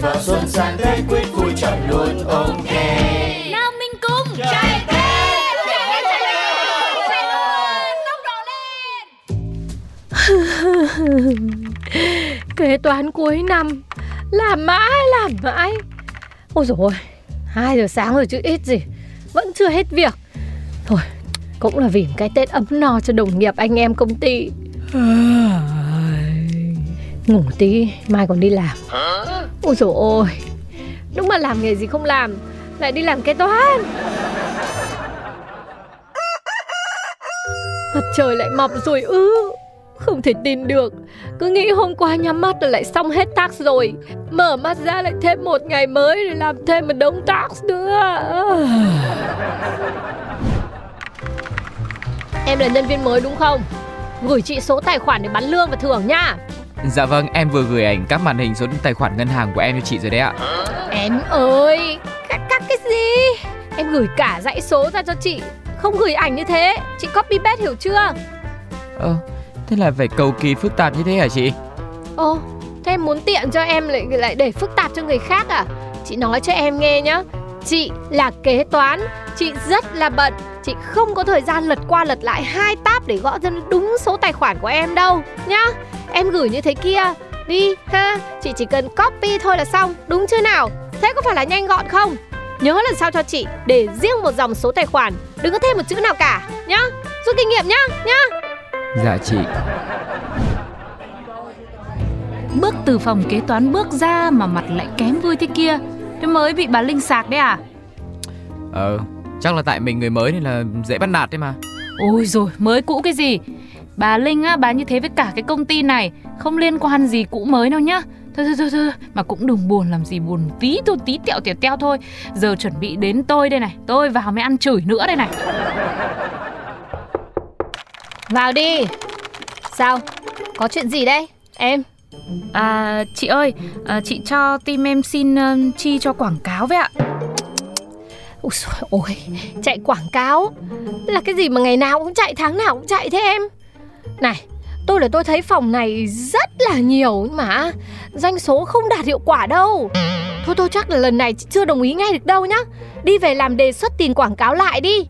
vào xuân sang Tết quyết vui chọn luôn ok Nào mình cùng Chạy Tết. Kế toán cuối năm Làm mãi làm mãi. Ôi dồi ôi 2 giờ sáng rồi chứ ít gì Vẫn chưa hết việc. Thôi cũng là vì cái Tết ấm no cho đồng nghiệp anh em công ty. Ngủ tí mai còn đi làm Ôi dồi ôi Đúng mà làm nghề gì không làm, Lại đi làm kế toán. Mặt trời lại mọc rồi ư, Không thể tin được. Cứ nghĩ hôm qua nhắm mắt là lại xong hết tax rồi, Mở mắt ra lại thêm một ngày mới Để làm thêm một đống tax nữa. Em là nhân viên mới đúng không? Gửi chị số tài khoản để bán lương và thưởng nha. Dạ vâng, em vừa gửi ảnh các màn hình số tài khoản ngân hàng của em cho chị rồi đấy ạ. Em ơi Các, các cái gì? Em gửi cả dãy số ra cho chị. Không gửi ảnh như thế Chị copy paste hiểu chưa? Ơ, thế là phải cầu kỳ phức tạp như thế hả chị? Ồ Thế em muốn tiện cho em lại lại để phức tạp cho người khác à? Chị nói cho em nghe nhá. Chị là kế toán Chị rất là bận Chị không có thời gian lật qua lật lại hai tab để gõ ra đúng số tài khoản của em đâu Nhá. Em gửi như thế kia Đi ha. Chị chỉ cần copy thôi là xong Đúng chưa nào? Thế có phải là nhanh gọn không? Nhớ lần sau cho chị để riêng một dòng số tài khoản Đừng có thêm một chữ nào cả Nhá. Rút kinh nghiệm nhá Nhá. Dạ chị. Bước từ phòng kế toán bước ra Mà mặt lại kém vui thế kia. Thế mới bị bà Linh sạc đấy à? Ờ, chắc là tại mình người mới nên là dễ bắt nạt đấy mà. Ôi rồi mới cũ cái gì? Bà Linh á, bà như thế với cả cái công ty này Không liên quan gì cũ mới đâu nhá. Thôi thôi thôi, thôi. Mà cũng đừng buồn làm gì buồn tí thôi tí tẹo tẹo teo thôi. Giờ chuẩn bị đến tôi đây này Tôi vào mới ăn chửi nữa đây này. Vào đi. Sao? Có chuyện gì đây Em À chị ơi à, Chị cho team em xin um, chi cho quảng cáo với ạ Ôi dồi ôi Chạy quảng cáo. Là cái gì mà ngày nào cũng chạy, tháng nào cũng chạy thế em? Này, Tôi là tôi thấy phòng này rất là nhiều, Nhưng mà doanh số không đạt hiệu quả đâu. Thôi tôi chắc là lần này chưa đồng ý ngay được đâu nhá. Đi về làm đề xuất tiền quảng cáo lại đi.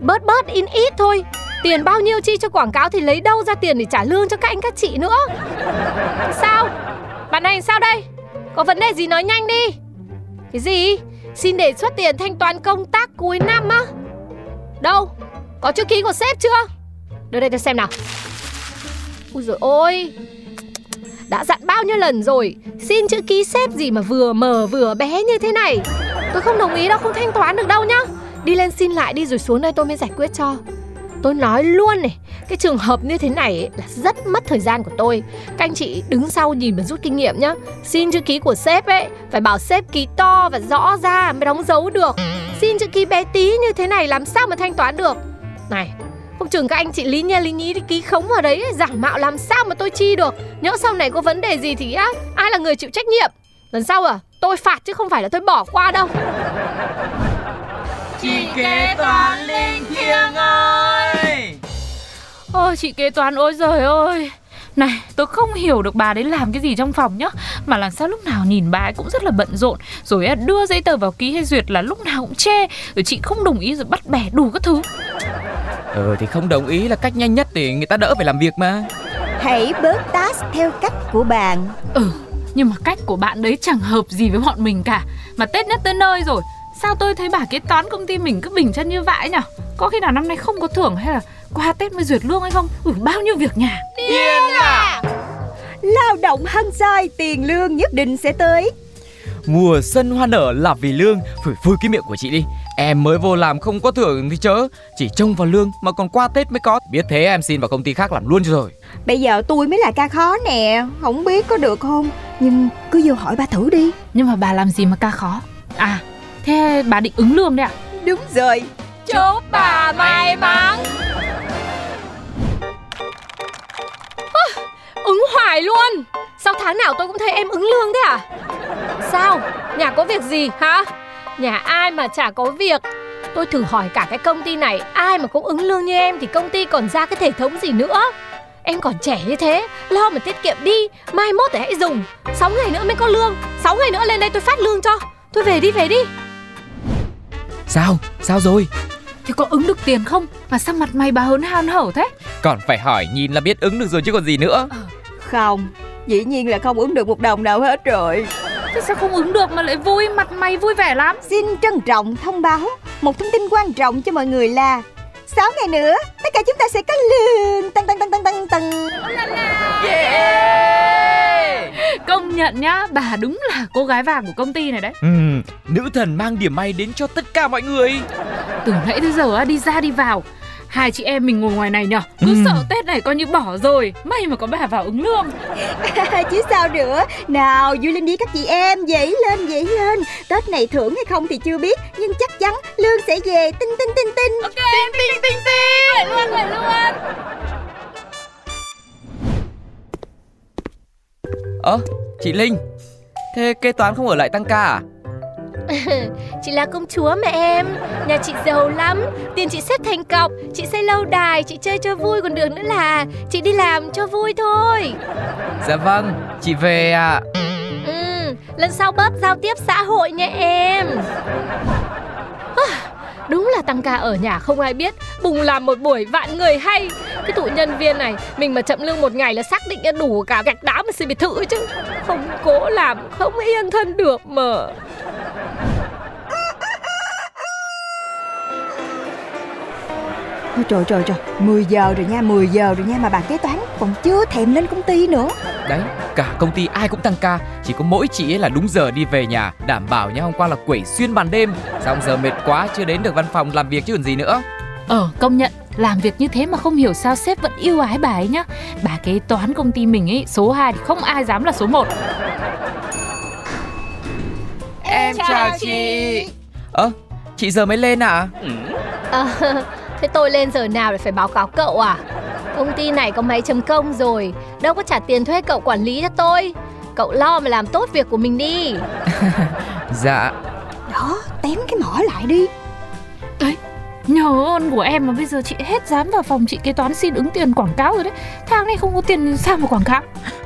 Bớt bớt, in ít thôi. Tiền bao nhiêu chi cho quảng cáo thì lấy đâu ra tiền để trả lương cho các anh các chị nữa? Sao? Bạn này sao đây? Có vấn đề gì nói nhanh đi. Cái gì? Xin đề xuất tiền thanh toán công tác cuối năm á. Đâu? Có chữ ký của sếp chưa? Đưa đây tôi xem nào. Ui dồi ôi. Đã dặn bao nhiêu lần rồi. Xin chữ ký sếp gì mà vừa mờ vừa bé như thế này? Tôi không đồng ý đâu, Không thanh toán được đâu nhá. Đi lên xin lại đi rồi xuống đây tôi mới giải quyết cho. Tôi nói luôn này Cái trường hợp như thế này ấy, là rất mất thời gian của tôi. Các anh chị đứng sau nhìn và rút kinh nghiệm nhá. Xin chữ ký của sếp ấy Phải bảo sếp ký to và rõ ra mới đóng dấu được. Xin chữ ký bé tí như thế này làm sao mà thanh toán được? Này không chừng các anh chị lý nha lý nhí đi ký khống vào đấy giả mạo làm sao mà tôi chi được? Nhỡ sau này có vấn đề gì thì á Ai là người chịu trách nhiệm? Lần sau à tôi phạt chứ không phải là tôi bỏ qua đâu. Chị kế toán Linh Thiêng ơi! Ôi chị kế toán ôi giời ơi. Này tôi không hiểu được bà đấy làm cái gì trong phòng nhá. Mà làm sao lúc nào nhìn bà ấy cũng rất là bận rộn. Rồi đưa giấy tờ vào ký hay duyệt là lúc nào cũng chê Rồi chị không đồng ý rồi bắt bẻ đủ các thứ. Ờ thì không đồng ý là cách nhanh nhất để người ta đỡ phải làm việc mà. Hãy bớt task theo cách của bạn. Ừ nhưng mà cách của bạn đấy chẳng hợp gì với bọn mình cả. Mà Tết nhất tới nơi rồi Sao tôi thấy bà kế toán công ty mình cứ bình chân như vậy nhỉ Có khi nào năm nay không có thưởng hay là qua Tết mới duyệt lương hay không? Ừ bao nhiêu việc nhà. Điên à! Lao động hăng say Tiền lương nhất định sẽ tới. Mùa xuân hoa nở là vì lương. Phủi phui cái miệng của chị đi. Em mới vô làm không có thưởng thì chớ. Chỉ trông vào lương mà còn qua Tết mới có. Biết thế em xin vào công ty khác làm luôn cho rồi. Bây giờ tôi mới là ca khó nè. Không biết có được không? Nhưng cứ vô hỏi ba thử đi. Nhưng mà bà làm gì mà ca khó? À thế bà định ứng lương đấy à Đúng rồi. Chúc bà may mắn Hoài luôn. Sao tháng nào tôi cũng thấy em ứng lương thế à? Sao? Nhà có việc gì hả? Nhà ai mà chả có việc? Tôi thử hỏi cả cái công ty này Ai mà cũng ứng lương như em Thì công ty còn ra cái thể thống gì nữa? Em còn trẻ như thế Lo mà tiết kiệm đi Mai mốt thì hãy dùng. 6 ngày nữa mới có lương 6 ngày nữa lên đây tôi phát lương cho. Tôi về đi về đi. Sao? Sao rồi? Thì có ứng được tiền không? Mà sao mặt mày bà hớn hao hở thế? Còn phải hỏi nhìn là biết ứng được rồi chứ còn gì nữa Không? Dĩ nhiên là không ứng được một đồng nào hết rồi. Thế sao không ứng được mà lại vui Mặt mày vui vẻ lắm? Xin trân trọng thông báo Một thông tin quan trọng cho mọi người là 6 ngày nữa Tất cả chúng ta sẽ có lương. Tăng tăng tăng tăng tăng tăng. Công nhận nhá Bà đúng là cô gái vàng của công ty này đấy. Ừ, Nữ thần mang điểm may đến cho tất cả mọi người. Từ nãy tới giờ á, đi ra đi vào Hai chị em mình ngồi ngoài này nhở? Cứ Ừ. sợ Tết này coi như bỏ rồi. May mà có bà vào ứng lương. Chứ sao nữa. Nào vui lên đi các chị em Dậy lên dậy lên. Tết này thưởng hay không thì chưa biết Nhưng chắc chắn lương sẽ về. Tinh tinh tinh tinh Tinh tinh tinh tinh Lại luôn lại luôn. Ơ, chị Linh Thế kế toán không ở lại tăng ca à? Chị là công chúa mà em. Nhà chị giàu lắm. Tiền chị xếp thành cọc. Chị xây lâu đài Chị chơi cho vui. Còn được nữa là Chị đi làm cho vui thôi. Dạ vâng, chị về à ừ, Lần sau bớt giao tiếp xã hội nha em. Đúng là tăng ca ở nhà không ai biết. Bùng làm một buổi vạn người hay. Cái tụi nhân viên này Mình mà chậm lương một ngày là xác định đủ cả gạch đá mà xin biệt thự chứ. Không cố làm không yên thân được mà Ôi trời trời trời. 10 giờ rồi nha 10 giờ rồi nha Mà bà kế toán còn chưa thèm lên công ty nữa. Đấy, cả công ty ai cũng tăng ca Chỉ có mỗi chị ấy là đúng giờ đi về nhà Đảm bảo nhá hôm qua là quẩy xuyên ban đêm. Xong giờ mệt quá chưa đến được văn phòng làm việc chứ còn gì nữa. Ờ công nhận làm việc như thế mà không hiểu sao sếp vẫn yêu ái bà ấy nhá. Bà kế toán công ty mình ấy Số 2 thì không ai dám là số 1 Em chào chị. Ơ, chị giờ mới lên à? Ờ, thế tôi lên giờ nào để phải báo cáo cậu à? Công ty này có mấy chấm công rồi, đâu có trả tiền thuê cậu quản lý cho tôi. Cậu lo mà làm tốt việc của mình đi. Dạ. Đó tém cái mỏ lại đi. Nhờ ơn của em mà bây giờ chị hết dám vào phòng chị kế toán xin ứng tiền quảng cáo rồi đấy. Tháng này không có tiền sao mà quảng cáo?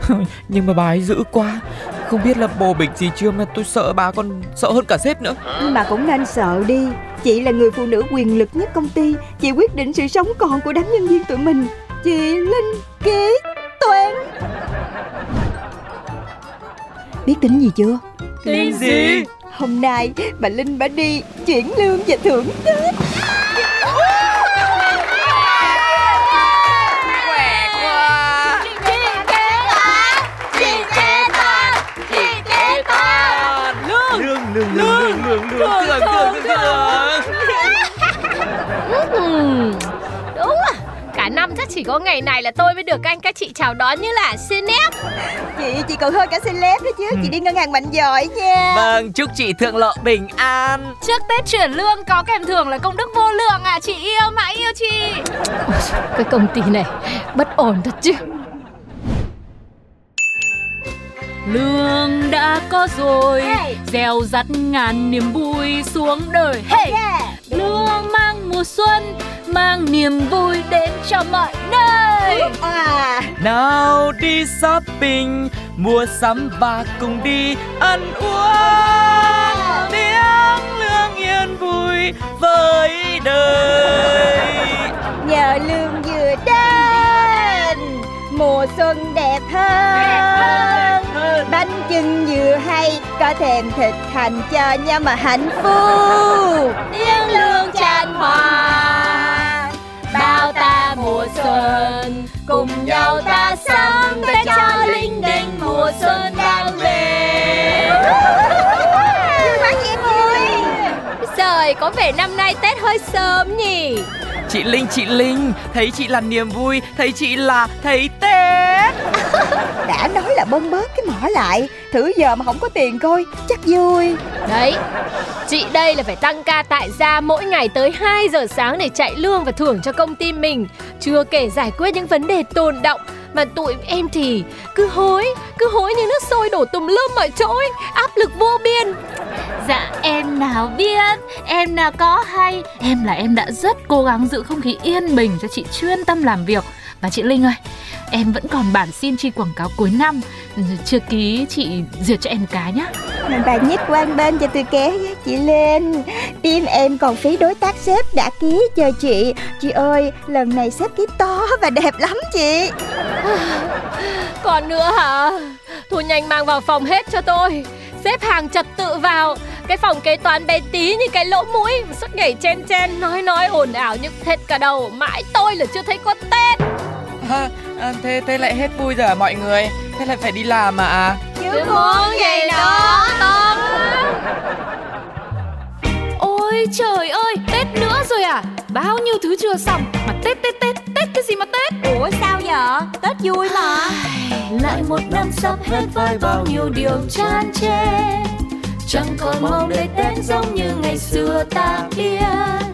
Nhưng mà bà ấy dữ quá. Không biết là bồ bịch gì chưa mà tôi sợ bà còn sợ hơn cả sếp nữa. Nhưng mà cũng nên sợ đi Chị là người phụ nữ quyền lực nhất công ty. Chị quyết định sự sống còn của đám nhân viên tụi mình. Chị Linh kế toán Biết tính gì chưa? Tin gì? Hôm nay bà Linh bà đi chuyển lương và thưởng Tết. Lương, lương, lương, lương, lương, lương, lương, lương, lương. Chắc chỉ có ngày này là tôi mới được các anh các chị chào đón như là Senep. Chị chị còn hơn cả celeb đó chứ. Chị đi ngân hàng mạnh giỏi nha. Vâng, chúc chị thượng lộ bình an. Trước Tết chuyển lương có kèm thưởng là công đức vô lượng à. Chị yêu mãi yêu chị. Cái công ty này bất ổn thật chứ. Lương đã có rồi Gieo dắt ngàn niềm vui xuống đời. Hey! Lương mang mùa xuân Mang niềm vui đến cho mọi nơi. À. Nào đi shopping, mua sắm và cùng đi ăn uống. Tiếng lương yên vui với đời. Nhờ lương vừa đến Mùa xuân đẹp hơn. Bánh chưng vừa Có thêm thịt hành cho nhau mà hạnh phúc. Tiếng lương tràn hòa bao ta mùa xuân cùng nhau ta sắm tết cho linh đình mùa xuân đang về. Trời, có vẻ năm nay Tết hơi sớm nhỉ? Chị Linh, chị Linh, thấy chị là niềm vui, thấy chị là thấy. Đã nói là bơm bớt cái mỏ lại thử giờ mà không có tiền coi chắc vui. Đấy, chị đây là phải tăng ca tại gia mỗi ngày tới 2 giờ sáng để chạy lương và thưởng cho công ty mình. Chưa kể giải quyết những vấn đề tồn động mà tụi em thì cứ hối, cứ hối như nước sôi đổ tùm lum mọi chỗ ấy, áp lực vô biên. Dạ em nào biết Em nào có hay. Em là em đã rất cố gắng giữ không khí yên bình Cho chị chuyên tâm làm việc Và chị Linh ơi Em vẫn còn bản xin chi quảng cáo cuối năm. Chưa ký chị duyệt cho em cái nhá. Bà nhất quan bên cho tôi ké với chị lên Team em còn phí đối tác sếp đã ký cho chị. Chị ơi lần này sếp ký to và đẹp lắm chị. Còn nữa hả? Thôi nhanh mang vào phòng hết cho tôi. Xếp hàng trật tự vào Cái phòng kế toán bé tí như cái lỗ mũi Suốt ngày chen chen nói nói ồn ào nhức hết cả đầu. Mãi tôi là chưa thấy có Tết À, à, thế thế lại hết vui rồi à mọi người? Thế lại phải đi làm mà à? Chứ muốn ngày đó Tom Ôi trời ơi Tết nữa rồi à? Bao nhiêu thứ chưa xong? Mà Tết Tết Tết Tết cái gì mà Tết? Ủa sao vậy? Tết vui mà. Lại một năm sắp hết với bao nhiêu điều chán chê chẳng còn mong để tết giống như ngày xưa ta biết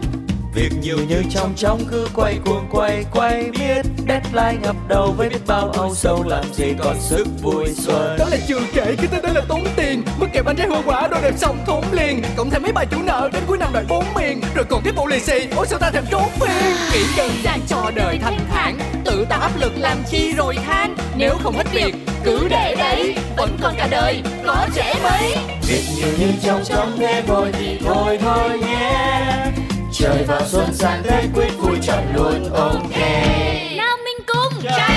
việc nhiều như trong trong cứ quay cuồng quay quay biết deadline ngập đầu với biết bao âu sầu làm gì còn sức vui xuân. Đó là chưa kể cái tên đó là tốn tiền. Mất kẹp bánh trái hoa quả đồ đẹp xong thốn liền. Cộng thêm mấy bài chủ nợ đến cuối năm đợi bốn miền. Rồi còn tiếp bộ lì xì Ôi sao ta thèm trốn phiền Nghĩ đơn giản cho đời thanh thản. Tự tạo áp lực làm chi rồi than. Nếu không hết việc cứ để đấy. Vẫn còn cả đời có trẻ mấy. Việc nhiều như trong trong thế vội thì thôi thôi nhé trời vào xuân sang tết quyết vui chọn luôn ok nào mình cùng trai